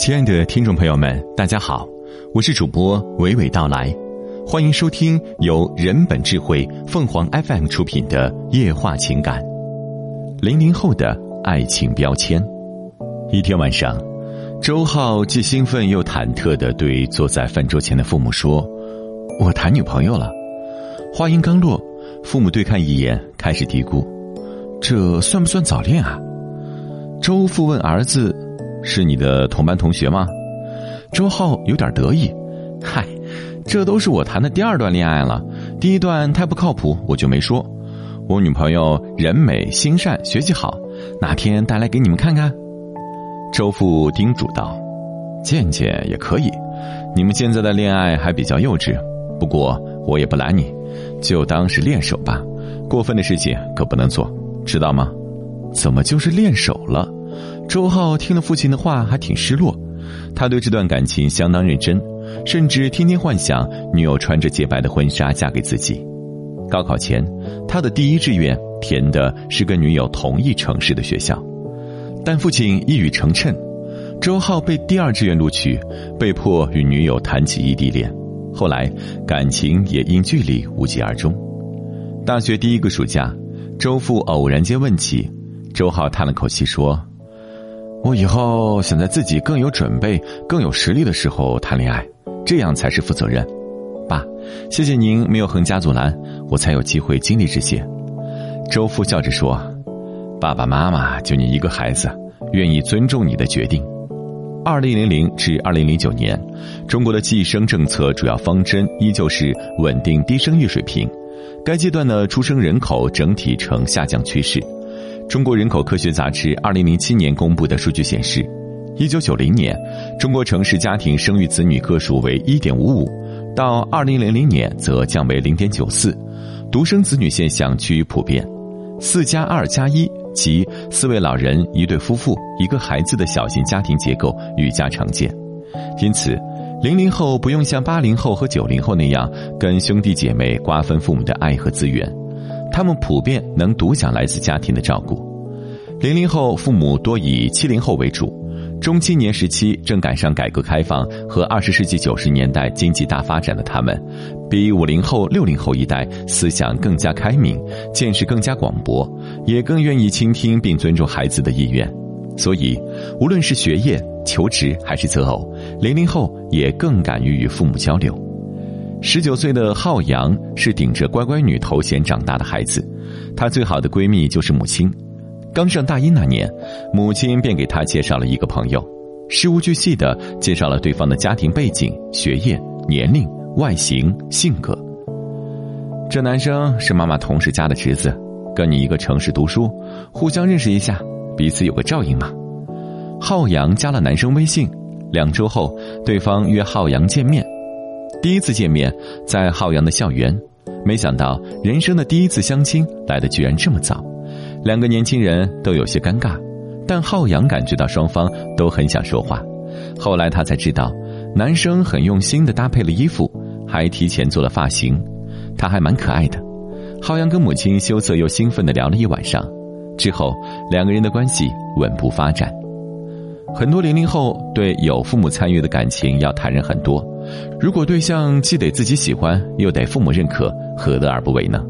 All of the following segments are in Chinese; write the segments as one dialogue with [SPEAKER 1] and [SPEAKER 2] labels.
[SPEAKER 1] 亲爱的听众朋友们，大家好，我是主播娓娓道来，欢迎收听由人本智慧凤凰 FM 出品的《夜话情感》。零零后的爱情标签。一天晚上，周浩既兴奋又忐忑的对坐在饭桌前的父母说：“我谈女朋友了。”话音刚落，父母对看一眼，开始嘀咕：“这算不算早恋啊？”周父问儿子。是你的同班同学吗？周浩有点得意，嗨，这都是我谈的第二段恋爱了。第一段太不靠谱，我就没说。我女朋友人美心善，学习好，哪天带来给你们看看？周父叮嘱道：“见见也可以，你们现在的恋爱还比较幼稚。不过我也不拦你，就当是练手吧。过分的事情可不能做，知道吗？怎么就是练手了？”周浩听了父亲的话，还挺失落。他对这段感情相当认真，甚至天天幻想女友穿着洁白的婚纱嫁给自己。高考前，他的第一志愿填的是跟女友同一城市的学校，但父亲一语成谶，周浩被第二志愿录取，被迫与女友谈起异地恋。后来，感情也因距离无疾而终。大学第一个暑假，周父偶然间问起，周浩叹了口气说。我以后想在自己更有准备、更有实力的时候谈恋爱，这样才是负责任。爸，谢谢您没有横加阻拦，我才有机会经历这些。周父笑着说：“爸爸妈妈就你一个孩子，愿意尊重你的决定。”二零零零至二零零九年，中国的计生政策主要方针依旧是稳定低生育水平，该阶段的出生人口整体呈下降趋势。中国人口科学杂志二零零七年公布的数据显示，一九九零年，中国城市家庭生育子女个数为一点五五，到二零零零年则降为零点九四，独生子女现象趋于普遍，四加二加一即四位老人一对夫妇一个孩子的小型家庭结构愈加常见，因此，零零后不用像八零后和九零后那样跟兄弟姐妹瓜分父母的爱和资源。他们普遍能独享来自家庭的照顾。零零后父母多以七零后为主，中青年时期正赶上改革开放和二十世纪九十年代经济大发展的他们，比五零后、六零后一代思想更加开明，见识更加广博，也更愿意倾听并尊重孩子的意愿。所以，无论是学业、求职还是择偶，零零后也更敢于与父母交流。十九岁的浩洋是顶着乖乖女头衔长大的孩子，她最好的闺蜜就是母亲。刚上大一那年，母亲便给她介绍了一个朋友，事无巨细的介绍了对方的家庭背景、学业、年龄、外形、性格。这男生是妈妈同事家的侄子，跟你一个城市读书，互相认识一下，彼此有个照应嘛。浩洋加了男生微信，两周后，对方约浩洋见面。第一次见面在浩洋的校园，没想到人生的第一次相亲来的居然这么早，两个年轻人都有些尴尬，但浩洋感觉到双方都很想说话。后来他才知道，男生很用心的搭配了衣服，还提前做了发型，他还蛮可爱的。浩洋跟母亲羞涩又兴奋的聊了一晚上，之后两个人的关系稳步发展。很多零零后对有父母参与的感情要坦然很多。如果对象既得自己喜欢，又得父母认可，何乐而不为呢？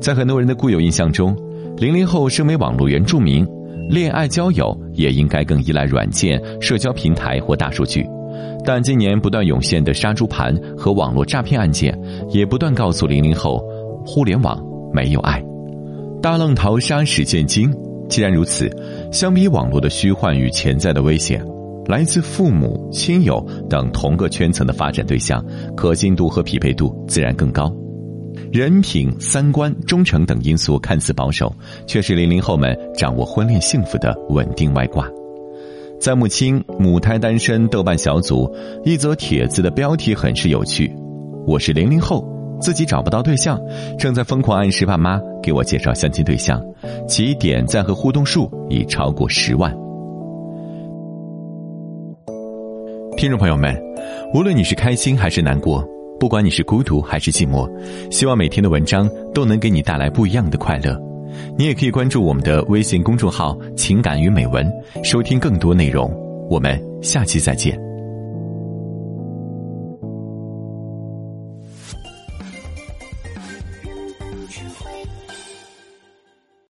[SPEAKER 1] 在很多人的固有印象中，零零后身为网络原住民，恋爱交友也应该更依赖软件、社交平台或大数据。但今年不断涌现的杀猪盘和网络诈骗案件，也不断告诉零零后，互联网没有爱。大浪淘沙始见金。既然如此，相比网络的虚幻与潜在的危险。来自父母亲友等同个圈层的发展对象，可信度和匹配度自然更高。人品、三观、忠诚等因素看似保守，却是零零后们掌握婚恋幸福的稳定外挂。在母亲母胎单身豆瓣小组，一则帖子的标题很是有趣：“我是零零后，自己找不到对象，正在疯狂暗示爸妈给我介绍相亲对象，其点赞和互动数已超过十万。”听众朋友们，无论你是开心还是难过，不管你是孤独还是寂寞，希望每天的文章都能给你带来不一样的快乐。你也可以关注我们的微信公众号“情感与美文”，收听更多内容。我们下期再见。